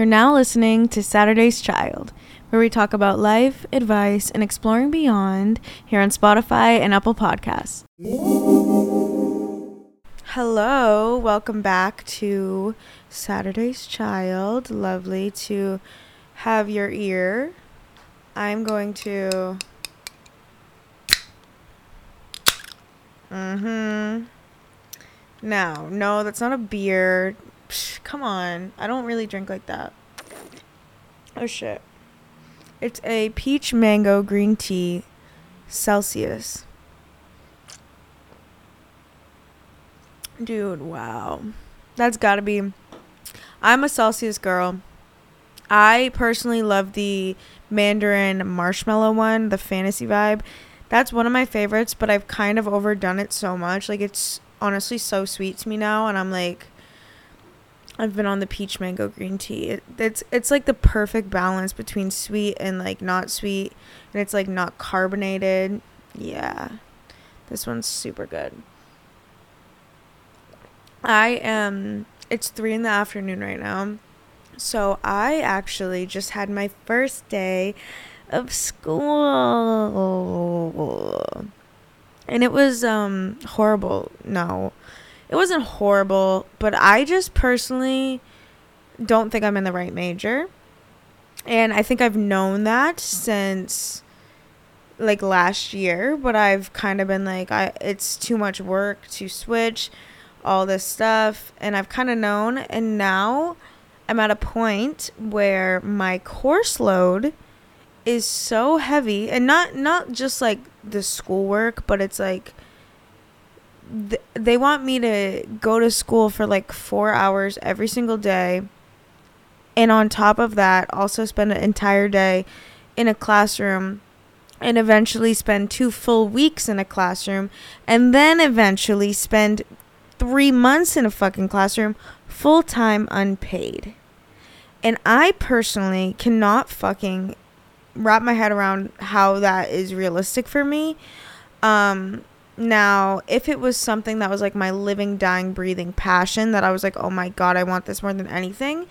You're now listening to Saturday's Child, where we talk about life, advice, and exploring beyond here on Spotify and Apple Podcasts. Hello, welcome back to Saturday's Child. Lovely to have your ear. I'm going to. Mm hmm. No, no, that's not a beer. Psh, come on. I don't really drink like that. Oh shit. It's a peach mango green tea Celsius. Dude, wow. That's gotta be. I'm a Celsius girl. I personally love the Mandarin marshmallow one, the fantasy vibe. That's one of my favorites, but I've kind of overdone it so much. Like, it's honestly so sweet to me now, and I'm like, I've been on the peach mango green tea. It, it's it's like the perfect balance between sweet and like not sweet, and it's like not carbonated. Yeah, this one's super good. I am. It's three in the afternoon right now, so I actually just had my first day of school, and it was um horrible. No, it wasn't horrible, but I just personally don't think I'm in the right major. And I think I've known that since like last year, but I've kind of been like I it's too much work to switch all this stuff and I've kind of known and now I'm at a point where my course load is so heavy and not not just like the schoolwork, but it's like th- they want me to go to school for like four hours every single day. And on top of that, also spend an entire day in a classroom and eventually spend two full weeks in a classroom and then eventually spend three months in a fucking classroom full time unpaid. And I personally cannot fucking wrap my head around how that is realistic for me. Um, now, if it was something that was like my living, dying, breathing passion that I was like, oh my God, I want this more than anything,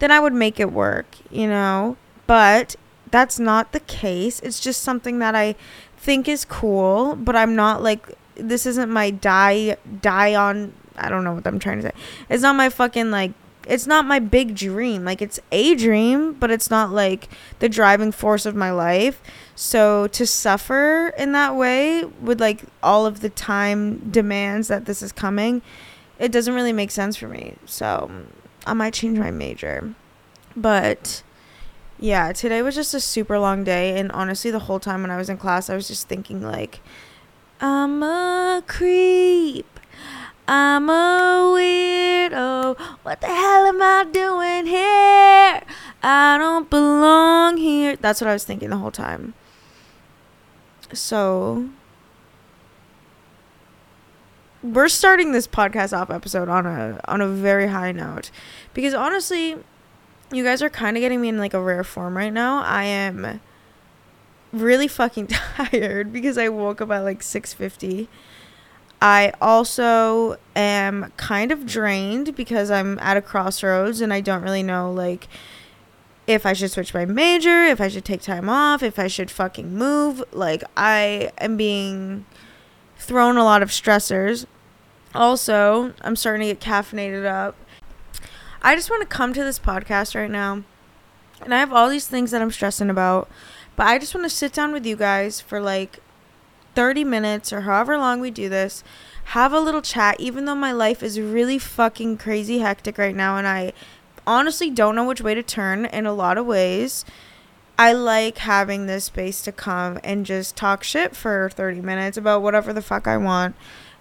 then I would make it work, you know? But that's not the case. It's just something that I think is cool, but I'm not like, this isn't my die, die on, I don't know what I'm trying to say. It's not my fucking like, it's not my big dream. Like, it's a dream, but it's not like the driving force of my life. So to suffer in that way with like all of the time demands that this is coming, it doesn't really make sense for me. So I might change my major. But yeah, today was just a super long day and honestly the whole time when I was in class I was just thinking like I'm a creep. I'm a weirdo. What the hell am I doing here? I don't belong here. That's what I was thinking the whole time. So we're starting this podcast off episode on a on a very high note because honestly, you guys are kind of getting me in like a rare form right now. I am really fucking tired because I woke up at like 6:50. I also am kind of drained because I'm at a crossroads and I don't really know like if I should switch my major, if I should take time off, if I should fucking move. Like, I am being thrown a lot of stressors. Also, I'm starting to get caffeinated up. I just want to come to this podcast right now. And I have all these things that I'm stressing about. But I just want to sit down with you guys for like 30 minutes or however long we do this. Have a little chat, even though my life is really fucking crazy hectic right now. And I honestly don't know which way to turn in a lot of ways. I like having this space to come and just talk shit for 30 minutes about whatever the fuck I want.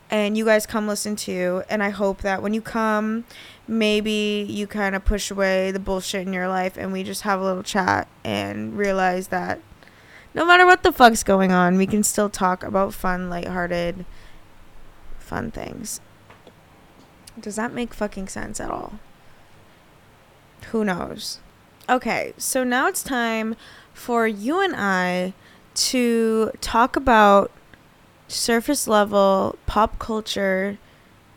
And you guys come listen to. And I hope that when you come, maybe you kind of push away the bullshit in your life and we just have a little chat and realize that no matter what the fuck's going on, we can still talk about fun, lighthearted, fun things. Does that make fucking sense at all? Who knows? Okay, so now it's time for you and I to talk about surface level pop culture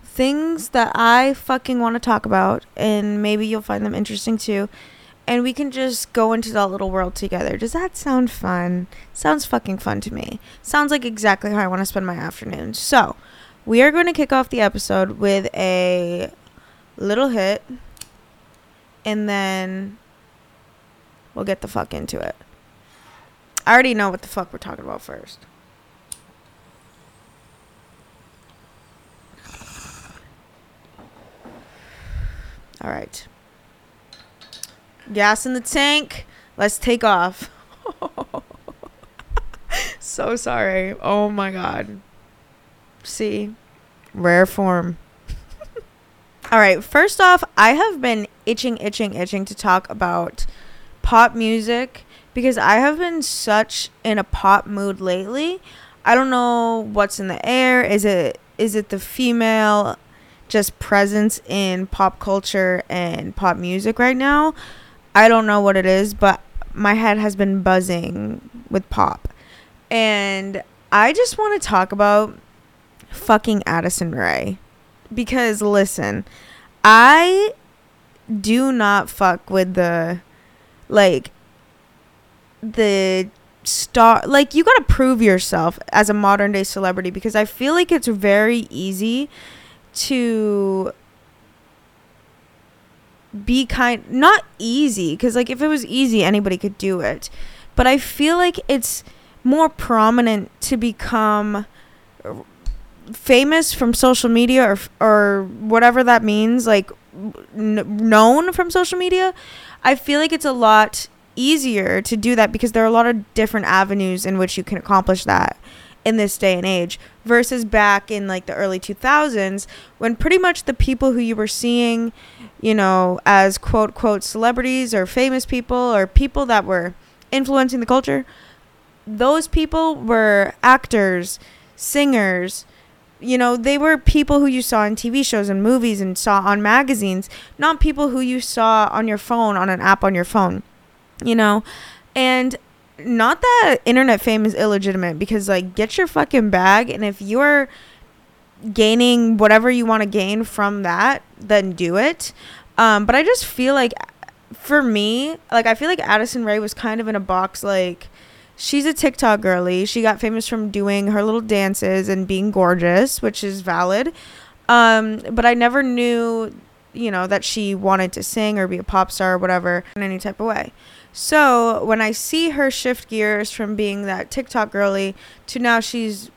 things that I fucking want to talk about, and maybe you'll find them interesting too. And we can just go into that little world together. Does that sound fun? Sounds fucking fun to me. Sounds like exactly how I want to spend my afternoon. So, we are going to kick off the episode with a little hit and then we'll get the fuck into it. I already know what the fuck we're talking about first. All right. Gas in the tank. Let's take off. so sorry. Oh my god. See? Rare form. All right, first off, I have been itching, itching, itching to talk about pop music because I have been such in a pop mood lately. I don't know what's in the air. Is it is it the female just presence in pop culture and pop music right now? I don't know what it is, but my head has been buzzing with pop. And I just want to talk about fucking Addison Rae. Because listen, I do not fuck with the like the star like you got to prove yourself as a modern day celebrity because I feel like it's very easy to be kind not easy cuz like if it was easy anybody could do it. But I feel like it's more prominent to become famous from social media or or whatever that means like n- known from social media. I feel like it's a lot easier to do that because there are a lot of different avenues in which you can accomplish that in this day and age versus back in like the early 2000s when pretty much the people who you were seeing you know as quote quote celebrities or famous people or people that were influencing the culture those people were actors singers you know they were people who you saw in TV shows and movies and saw on magazines not people who you saw on your phone on an app on your phone you know? And not that internet fame is illegitimate because like get your fucking bag and if you're gaining whatever you want to gain from that then do it. Um but i just feel like for me like i feel like addison rae was kind of in a box like she's a tiktok girly. She got famous from doing her little dances and being gorgeous which is valid. Um but i never knew you know that she wanted to sing or be a pop star or whatever in any type of way so when I see her shift gears from being that TikTok girly to now she's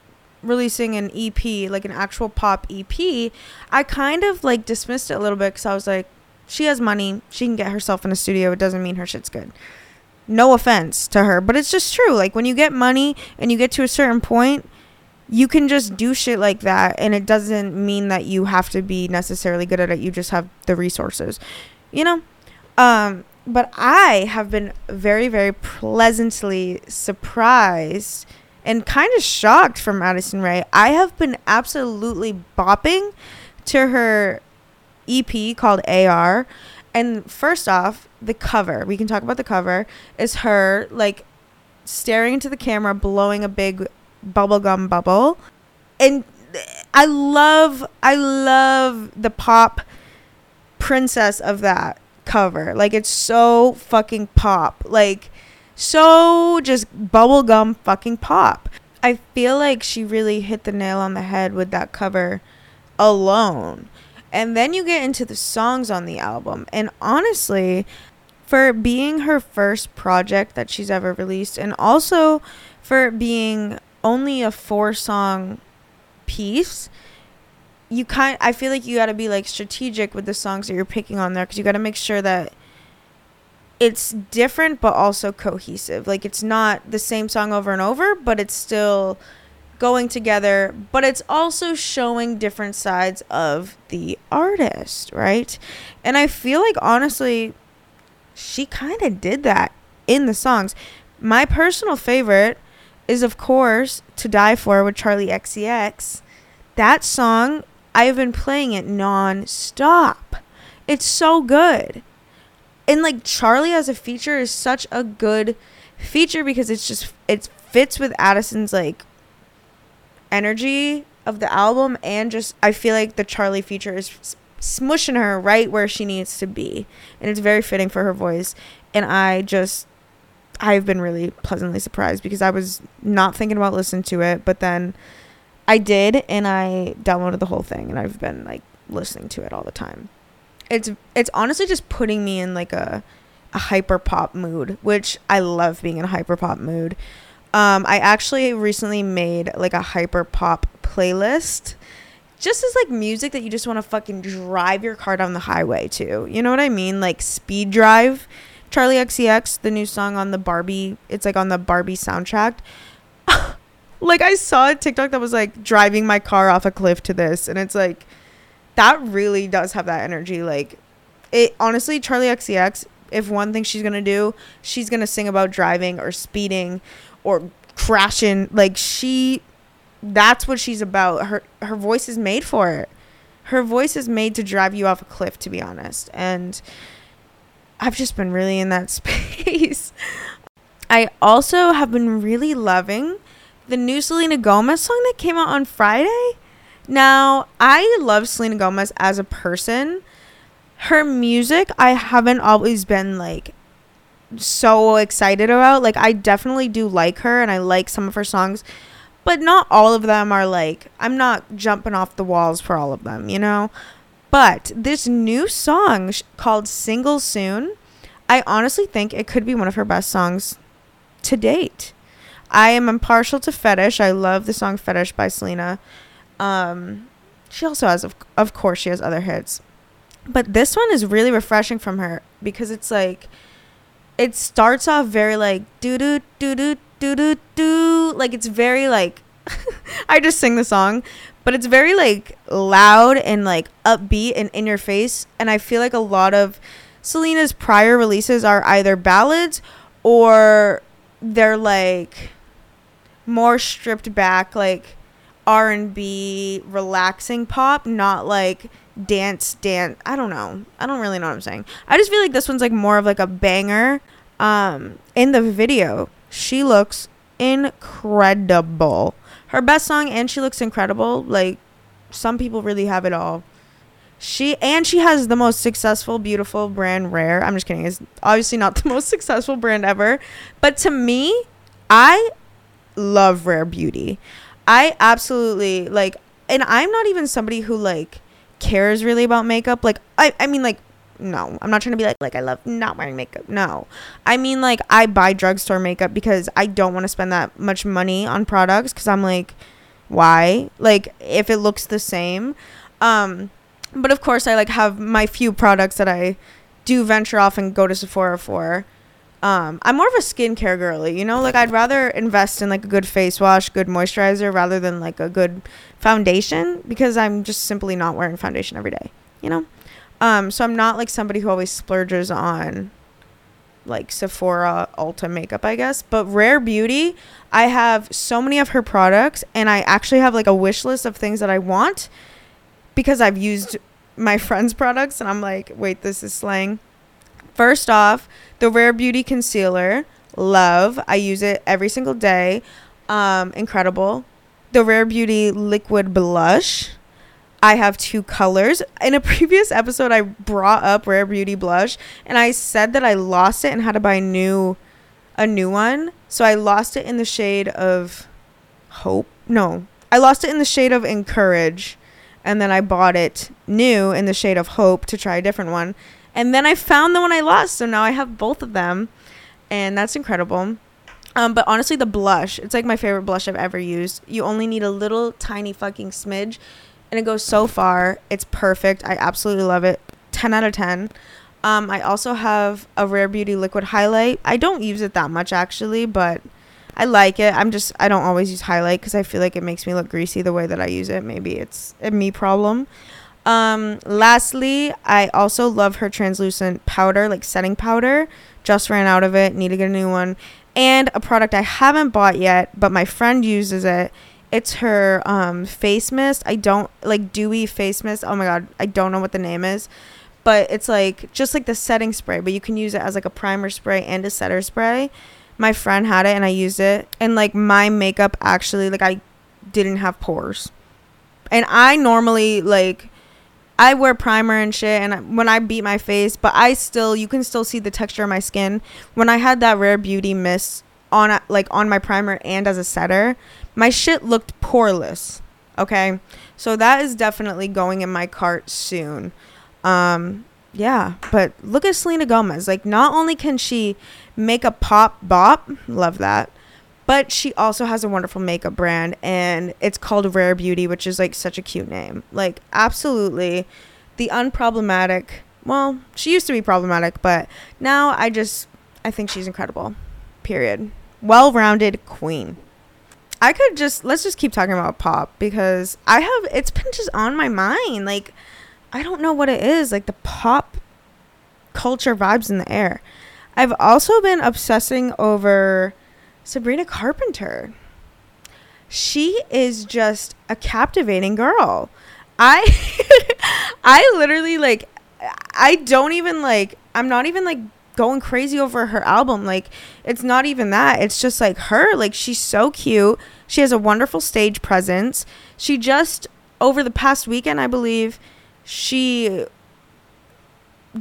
releasing an EP, like an actual pop EP, I kind of like dismissed it a little bit because I was like, she has money, she can get herself in a studio. It doesn't mean her shit's good. No offense to her, but it's just true. Like when you get money and you get to a certain point, you can just do shit like that and it doesn't mean that you have to be necessarily good at it. You just have the resources. You know? Um but I have been very, very pleasantly surprised and kind of shocked from Addison Rae. I have been absolutely bopping to her EP called AR. And first off, the cover, we can talk about the cover, is her like staring into the camera, blowing a big bubblegum bubble. And I love, I love the pop princess of that cover. Like it's so fucking pop. Like so just bubblegum fucking pop. I feel like she really hit the nail on the head with that cover alone. And then you get into the songs on the album. And honestly, for being her first project that she's ever released and also for being only a four song piece, you kind I feel like you got to be like strategic with the songs that you're picking on there cuz you got to make sure that it's different but also cohesive. Like it's not the same song over and over, but it's still going together, but it's also showing different sides of the artist, right? And I feel like honestly she kind of did that in the songs. My personal favorite is of course To Die For with Charli XCX. That song I've been playing it non-stop. It's so good. And like Charli as a feature is such a good feature because it's just it fits with Addison's like energy of the album and just I feel like the Charli feature is smushing her right where she needs to be. And it's very fitting for her voice. And I just I've been really pleasantly surprised because I was not thinking about listening to it, but then I did and I downloaded the whole thing and I've been like listening to it all the time. It's it's honestly just putting me in like a a hyper pop mood, which I love being in a hyper pop mood. Um, I actually recently made like a hyper pop playlist just as like music that you just want to fucking drive your car down the highway to. You know what I mean? Like speed drive. Charli XCX, the new song on the Barbie, it's like on the Barbie soundtrack. like I saw a TikTok that was like driving my car off a cliff to this and it's like that really does have that energy like it honestly Charli XCX if one thing she's to do, she's to sing about driving or speeding or crashing like she that's what she's about. Her her voice is made for it. Her voice is made to drive you off a cliff, to be honest. And I've just been really in that space. I also have been really loving the new Selena Gomez song that came out on Friday. Now, I love Selena Gomez as a person. Her music, I haven't always been like so excited about. Like, I definitely do like her and I like some of her songs but not all of them are like I'm not jumping off the walls for all of them, you know. But this new song sh- called "Single Soon," I honestly think it could be one of her best songs to date. I am impartial to Fetish. I love the song Fetish by Selena. Um, she also has, of, of course, she has other hits. But this one is really refreshing from her because it's like, it starts off very like doo doo doo doo do do do like it's very like I just sing the song, but it's very like loud and like upbeat and in your face and I feel like a lot of Selena's prior releases are either ballads or they're like more stripped back like R&B relaxing pop, not like dance dance. I don't know. I don't really know what I'm saying. I just feel like this one's like more of like a banger um in the video she looks incredible. Her best song and she looks incredible. Like some people really have it all. She and she has the most successful, beautiful brand Rare. I'm just kidding. It's obviously not the most successful brand ever, but to me, I love Rare Beauty. I absolutely like and I'm not even somebody who like cares really about makeup. Like I I mean like no i'm not trying to be like like i love not wearing makeup. No. I mean like i buy drugstore makeup because i don't want to spend that much money on products because i'm like why? Like if it looks the same. Um but of course i like have my few products that i do venture off and go to sephora for um i'm more of a skincare girly you know like i'd rather invest in like a good face wash good moisturizer rather than like a good foundation because i'm just simply not wearing foundation every day you know um, so I'm not like somebody who always splurges on like Sephora Ulta makeup, I guess. But Rare Beauty, I have so many of her products and I actually have like a wish list of things that I want because I've used my friend's products and I'm like, wait, this is slang. First off, the Rare Beauty concealer, love. I use it every single day. Um, incredible. The Rare Beauty liquid blush I have two colors. In a previous episode, I brought up Rare Beauty blush, and I said that I lost it and had to buy a new, a new one. So I lost it in the shade of Hope. No, I lost it in the shade of Encourage, and then I bought it new in the shade of Hope to try a different one. And then I found the one I lost, so now I have both of them, and that's incredible. Um, but honestly, the blush, it's like my favorite blush I've ever used. You only need a little tiny fucking smidge and it goes so far. It's perfect. I absolutely love it. 10 out of 10. Um, I also have a Rare Beauty liquid highlight. I don't use it that much actually, but I like it. I'm just I don't always use highlight because I feel like it makes me look greasy the way that I use it. Maybe it's a me problem. Um, lastly, I also love her translucent powder, like setting powder. Just ran out of it. Need to get a new one. And a product I haven't bought yet, but my friend uses it it's her um, face mist. I don't like dewy face mist. Oh my god, I don't know what the name is, but it's like just like the setting spray, but you can use it as like a primer spray and a setter spray. My friend had it and I used it, and like my makeup actually like I didn't have pores, and I normally like I wear primer and shit, and when I beat my face, but I still, you can still see the texture of my skin. When I had that Rare Beauty mist on, like on my primer and as a setter, my shit looked poreless. Okay, so that is definitely going in my cart soon. Um, yeah, but look at Selena Gomez. Like, not only can she make a pop bop, love that, but she also has a wonderful makeup brand, and it's called Rare Beauty, which is like such a cute name. Like, absolutely, the unproblematic. Well, she used to be problematic, but now I just I think she's incredible. Period. Well-rounded queen. I could just let's just keep talking about pop because I have it's been just on my mind. Like I don't know what it is, like the pop culture vibes in the air. I've also been obsessing over Sabrina Carpenter. She is just a captivating girl. I I literally like I don't even like I'm not even like going crazy over her album. Like it's not even that. It's just like her. Like she's so cute. She has a wonderful stage presence. She just over the past weekend, I believe, she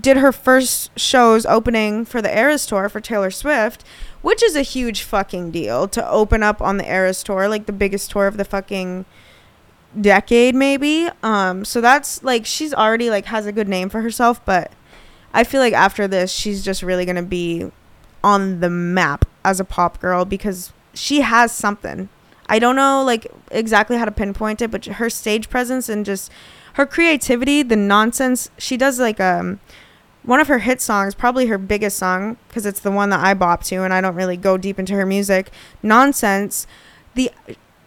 did her first shows opening for the Eras tour for Taylor Swift which is a huge fucking deal to open up on the Eras tour, like the biggest tour of the fucking decade maybe. Um so that's like she's already like has a good name for herself, but I feel like after this she's just really going to be on the map as a pop girl because she has something. I don't know like exactly how to pinpoint it, but her stage presence and just her creativity, the nonsense she does like um one of her hit songs, probably her biggest song, because it's the one that I bop to, and I don't really go deep into her music. Nonsense. The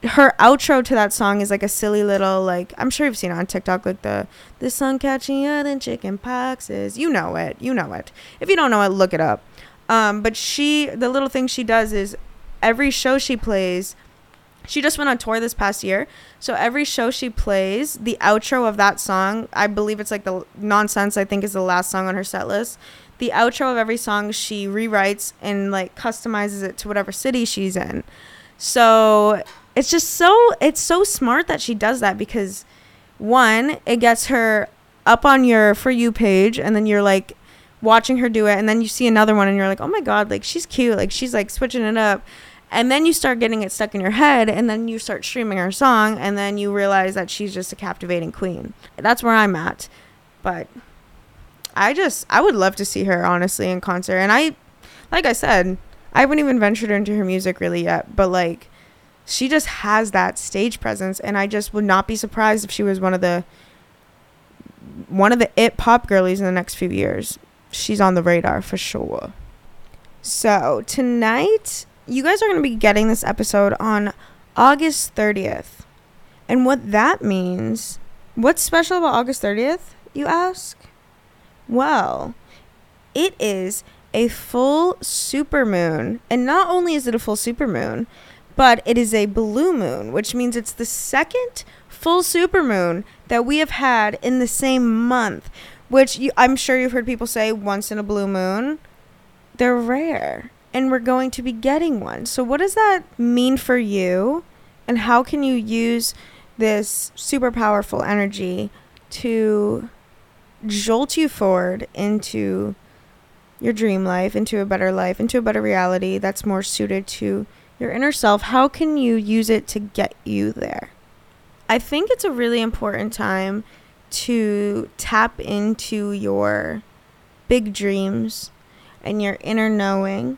her outro to that song is like a silly little like I'm sure you've seen it on TikTok like the the sun catching you than chicken poxes. You know it. You know it. If you don't know it, look it up. Um, but she the little thing she does is every show she plays she just went on tour this past year. So every show she plays, the outro of that song, I believe it's like the Nonsense, I think is the last song on her set list. The outro of every song she rewrites and like customizes it to whatever city she's in. So it's just so it's so smart that she does that because one, it gets her up on your for you page and then you're like watching her do it and then you see another one and you're like, "Oh my god, like she's cute. Like she's like switching it up." And then you start getting it stuck in your head and then you start streaming her song and then you realize that she's just a captivating queen. That's where i'm at. But i just i would love to see her honestly in concert. And i like i said i haven't even ventured into her music really yet but like she just has that stage presence and i just would not be surprised if she was one of the one of the it pop girlies in the next few years. She's on the radar for sure. So tonight you guys are going to be getting this episode on August 30th. And what that means, what's special about August 30th, you ask? Well, it is a full supermoon. And not only is it a full supermoon, but it is a blue moon, which means it's the second full supermoon that we have had in the same month, which you, I'm sure you've heard people say once in a blue moon. They're rare and we're going to be getting one. So, what does that mean for you? And how can you use this super powerful energy to jolt you forward into your dream life, into a better life, into a better reality that's more suited to your inner self? How can you use it to get you there? I think it's a really important time to tap into your big dreams and your inner knowing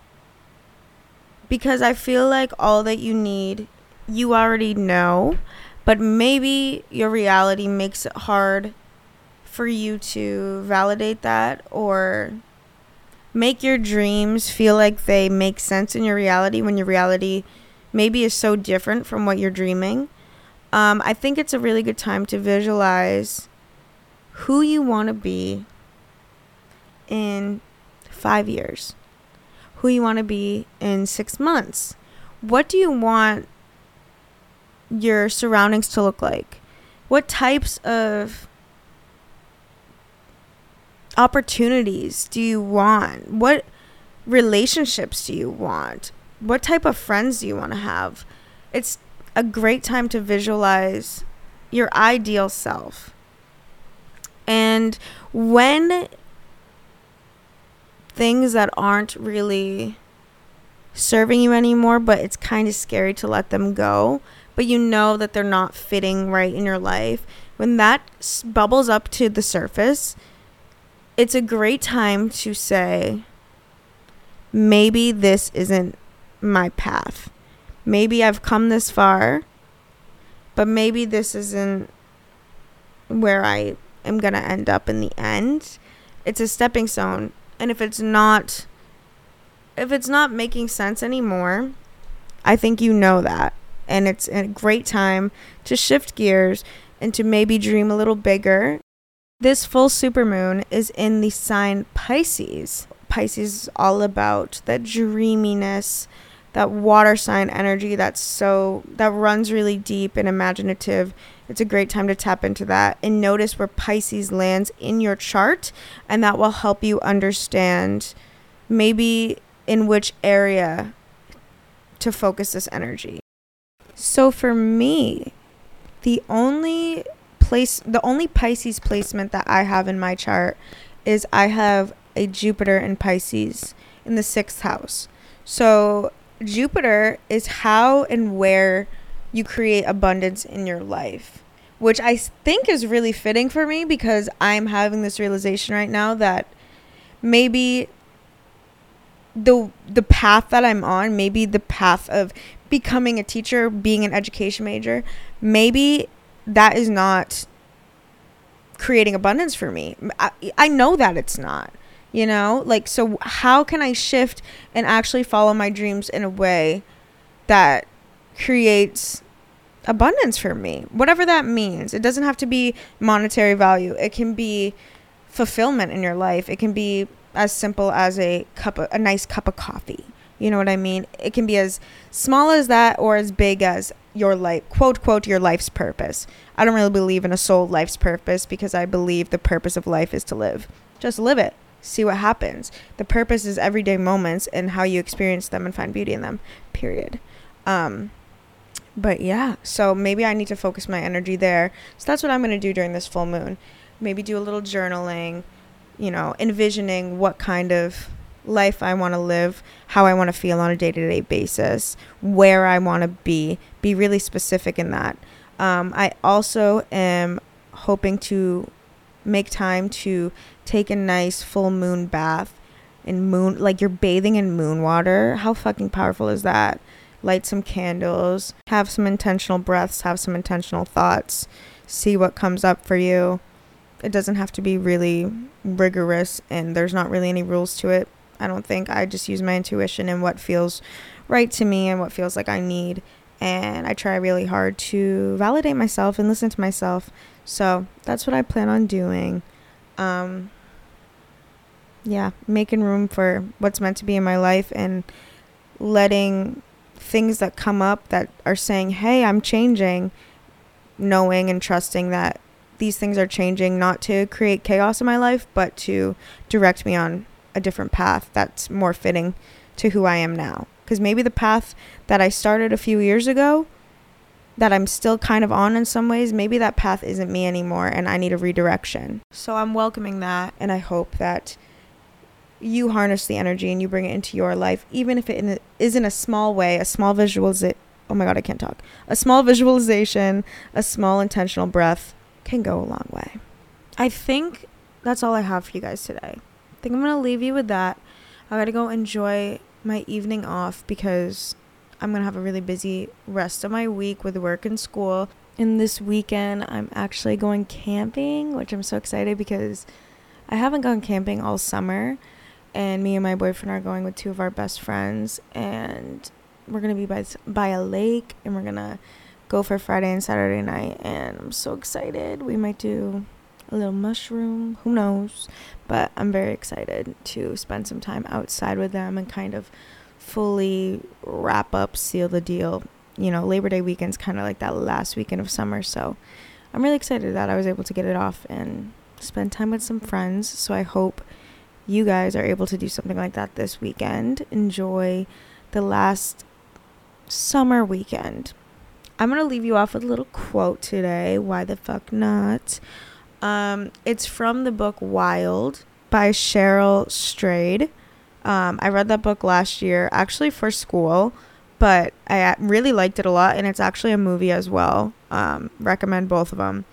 because I feel like all that you need, you already know, but maybe your reality makes it hard for you to validate that or make your dreams feel like they make sense in your reality when your reality maybe is so different from what you're dreaming. Um, I think it's a really good time to visualize who you want to be in five years who you want to be in six months. What do you want your surroundings to look like? What types of opportunities do you want? What relationships do you want? What type of friends do you want to have? It's a great time to visualize your ideal self. And when things that aren't really serving you anymore, but it's kind of scary to let them go, but you know that they're not fitting right in your life, when that s- bubbles up to the surface, it's a great time to say, maybe this isn't my path. Maybe I've come this far, but maybe this isn't where I am going to end up in the end. It's a stepping stone. And if it's not if it's not making sense anymore, I think you know that. And it's a great time to shift gears and to maybe dream a little bigger. This full supermoon is in the sign Pisces. Pisces is all about that dreaminess, that water sign energy that's so that runs really deep and imaginative. It's a great time to tap into that and notice where Pisces lands in your chart and that will help you understand maybe in which area to focus this energy. So for me, the only place the only Pisces placement that I have in my chart is I have a Jupiter in Pisces in the 6th house. So Jupiter is how and where you create abundance in your life, which I think is really fitting for me because I'm having this realization right now that maybe the the path that I'm on, maybe the path of becoming a teacher, being an education major, maybe that is not creating abundance for me. I, I know that it's not. You know, like so how can I shift and actually follow my dreams in a way that creates abundance for me? Whatever that means. It doesn't have to be monetary value. It can be fulfillment in your life. It can be as simple as a cup of, a nice cup of coffee. You know what I mean? It can be as small as that or as big as your life, quote, quote, your life's purpose. I don't really believe in a soul life's purpose because I believe the purpose of life is to live. Just live it. See what happens. The purpose is everyday moments and how you experience them and find beauty in them, period. Um, but yeah, so maybe I need to focus my energy there. So that's what I'm going to do during this full moon. Maybe do a little journaling, you know, envisioning what kind of life I want to live, how I want to feel on a day to day basis, where I want to be, be really specific in that. Um, I also am hoping to make time to take a nice full moon bath in moon, like you're bathing in moon water. How fucking powerful is that? Light some candles, have some intentional breaths, have some intentional thoughts, see what comes up for you. It doesn't have to be really rigorous, and there's not really any rules to it. I don't think. I just use my intuition and what feels right to me and what feels like I need. And I try really hard to validate myself and listen to myself. So that's what I plan on doing. Um, yeah, making room for what's meant to be in my life and letting things that come up that are saying, hey, I'm changing, knowing and trusting that these things are changing not to create chaos in my life, but to direct me on a different path that's more fitting to who I am now. Because maybe the path that I started a few years ago, that I'm still kind of on in some ways, maybe that path isn't me anymore and I need a redirection. So I'm welcoming that and I hope that you harness the energy and you bring it into your life, even if it is in a small way, a small visualization. Oh my God, I can't talk. A small visualization, a small intentional breath can go a long way. I think that's all I have for you guys today. I think I'm going to leave you with that. I got to go enjoy my evening off because I'm going to have a really busy rest of my week with work and school. And this weekend, I'm actually going camping, which I'm so excited because I haven't gone camping all summer and me and my boyfriend are going with two of our best friends and we're to be by by a lake and we're to go for Friday and Saturday night and I'm so excited. We might do a little mushroom, who knows? But I'm very excited to spend some time outside with them and kind of fully wrap up, seal the deal. You know, Labor Day weekend's kind of like that last weekend of summer, so I'm really excited that I was able to get it off and spend time with some friends. So I hope you guys are able to do something like that this weekend. Enjoy the last summer weekend. I'm going to leave you off with a little quote today. Why the fuck not? Um, it's from the book Wild by Cheryl Strayed. Um, I read that book last year, actually for school, but I really liked it a lot, and it's actually a movie as well. Um, recommend both of them.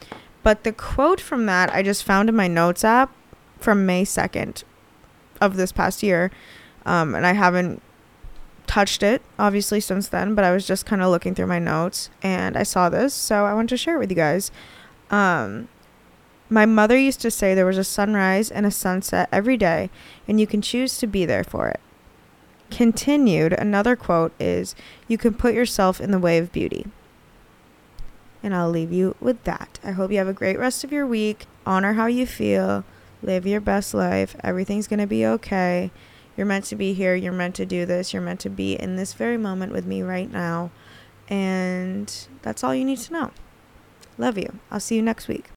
But the quote from that I just found in my notes app from May 2nd of this past year. Um, and I haven't touched it obviously since then, but I was just kind of looking through my notes and I saw this, so I want to share it with you guys. Um, my mother used to say there was a sunrise and a sunset every day, and you can choose to be there for it. Continued, another quote is You can put yourself in the way of beauty. And I'll leave you with that. I hope you have a great rest of your week. Honor how you feel. Live your best life. Everything's going to be okay. You're meant to be here. You're meant to do this. You're meant to be in this very moment with me right now. And that's all you need to know. Love you. I'll see you next week.